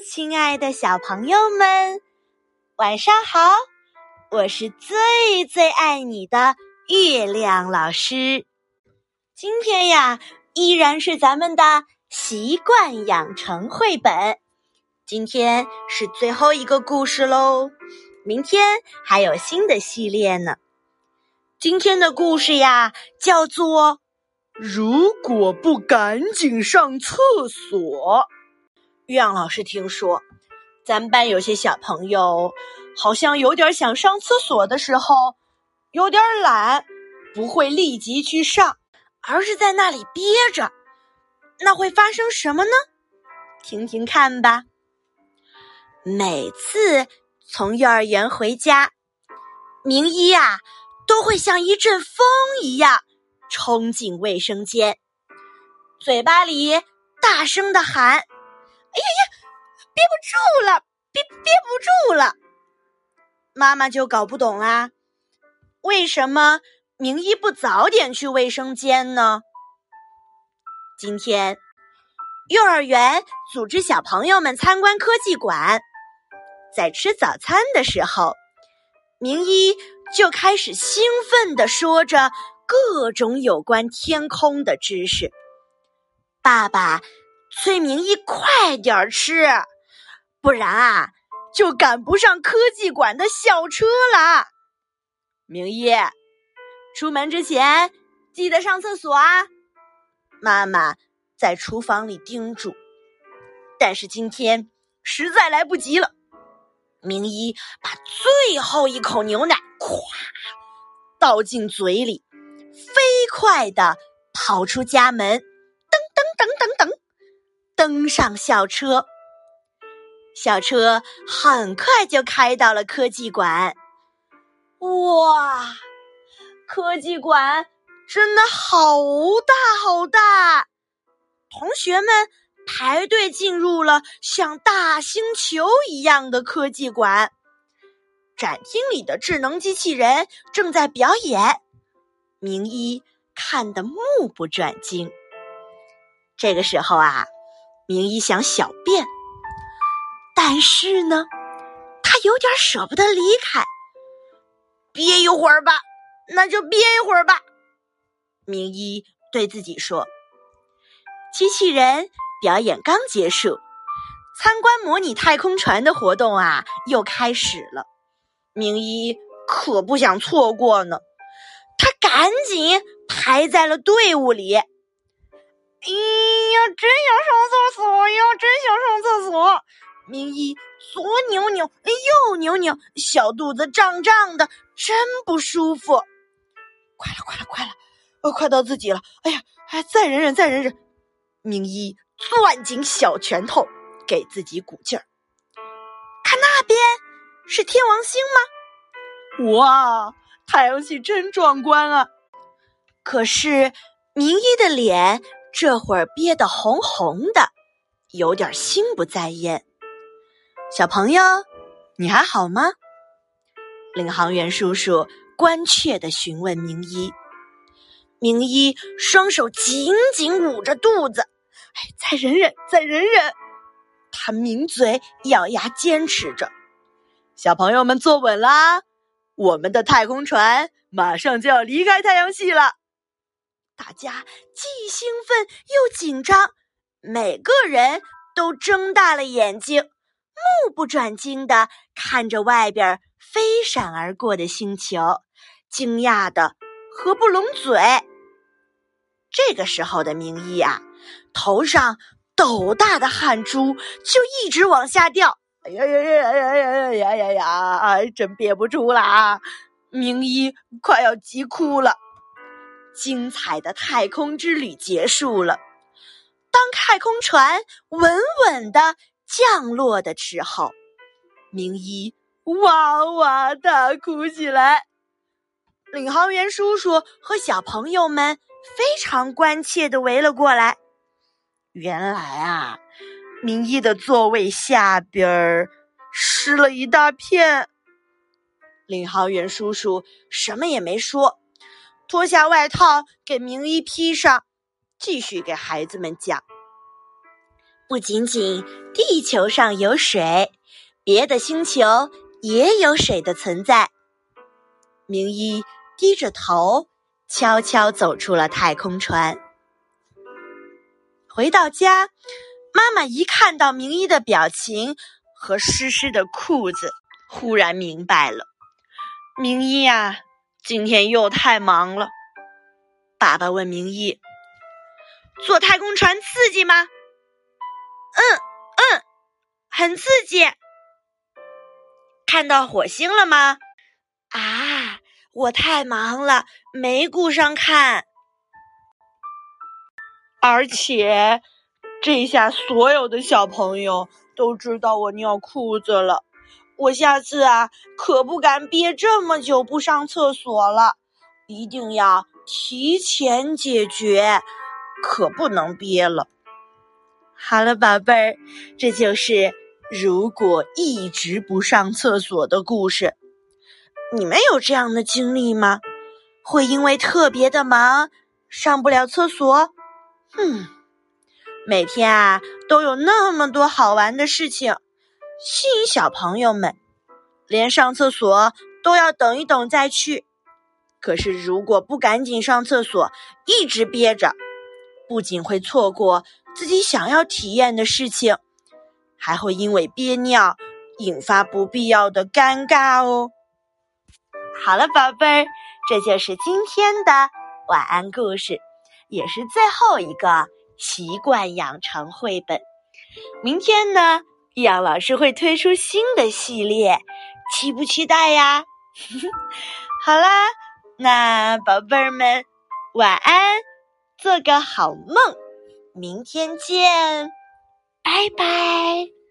亲爱的小朋友们，晚上好！我是最最爱你的月亮老师。今天呀，依然是咱们的习惯养成绘本。今天是最后一个故事喽，明天还有新的系列呢。今天的故事呀，叫做《如果不赶紧上厕所》。让老师听说，咱们班有些小朋友好像有点想上厕所的时候，有点懒，不会立即去上，而是在那里憋着。那会发生什么呢？听听看吧。每次从幼儿园回家，明一啊都会像一阵风一样冲进卫生间，嘴巴里大声的喊。哎呀呀，憋不住了，憋憋不住了！妈妈就搞不懂啦，为什么明一不早点去卫生间呢？今天幼儿园组织小朋友们参观科技馆，在吃早餐的时候，明一就开始兴奋地说着各种有关天空的知识。爸爸。崔明一，快点儿吃，不然啊，就赶不上科技馆的校车了。明一，出门之前记得上厕所啊！妈妈在厨房里叮嘱。但是今天实在来不及了，明一把最后一口牛奶咵倒进嘴里，飞快的跑出家门，噔噔噔噔噔。登上校车，校车很快就开到了科技馆。哇，科技馆真的好大好大！同学们排队进入了像大星球一样的科技馆。展厅里的智能机器人正在表演，明一看得目不转睛。这个时候啊。明一想小便，但是呢，他有点舍不得离开。憋一会儿吧，那就憋一会儿吧。明一对自己说：“机器人表演刚结束，参观模拟太空船的活动啊又开始了。明一可不想错过呢，他赶紧排在了队伍里。”哎呀，真想上厕所呀！真想上厕所。明一左扭扭，右扭扭，小肚子胀胀的，真不舒服。快了，快了，快了！呃，快到自己了。哎呀，哎再忍忍，再忍忍。明一攥紧小拳头，给自己鼓劲儿。看那边，是天王星吗？哇，太阳系真壮观啊！可是明一的脸。这会儿憋得红红的，有点心不在焉。小朋友，你还好吗？领航员叔叔关切地询问明一。明一双手紧紧捂着肚子，哎，再忍忍，再忍忍。他抿嘴，咬牙，坚持着。小朋友们坐稳啦，我们的太空船马上就要离开太阳系了。大家既兴奋又紧张，每个人都睁大了眼睛，目不转睛的看着外边飞闪而过的星球，惊讶的合不拢嘴。这个时候的明一啊，头上斗大的汗珠就一直往下掉。哎呀呀呀呀呀呀呀呀！哎，真憋不住了啊！明一快要急哭了。精彩的太空之旅结束了。当太空船稳稳的降落的时候，明一哇哇大哭起来。领航员叔叔和小朋友们非常关切的围了过来。原来啊，明一的座位下边儿湿了一大片。领航员叔叔什么也没说。脱下外套给明一披上，继续给孩子们讲。不仅仅地球上有水，别的星球也有水的存在。明一低着头，悄悄走出了太空船。回到家，妈妈一看到明一的表情和湿湿的裤子，忽然明白了：明一呀，今天又太忙了。爸爸问明一：“坐太空船刺激吗？”“嗯嗯，很刺激。”“看到火星了吗？”“啊。”我太忙了，没顾上看。而且，这下所有的小朋友都知道我尿裤子了。我下次啊，可不敢憋这么久不上厕所了，一定要提前解决，可不能憋了。好了，宝贝儿，这就是如果一直不上厕所的故事。你们有这样的经历吗？会因为特别的忙上不了厕所？嗯，每天啊都有那么多好玩的事情吸引小朋友们，连上厕所都要等一等再去。可是如果不赶紧上厕所，一直憋着，不仅会错过自己想要体验的事情，还会因为憋尿引发不必要的尴尬哦。好了，宝贝儿，这就是今天的晚安故事，也是最后一个习惯养成绘本。明天呢，易阳老师会推出新的系列，期不期待呀？好啦，那宝贝儿们晚安，做个好梦，明天见，拜拜。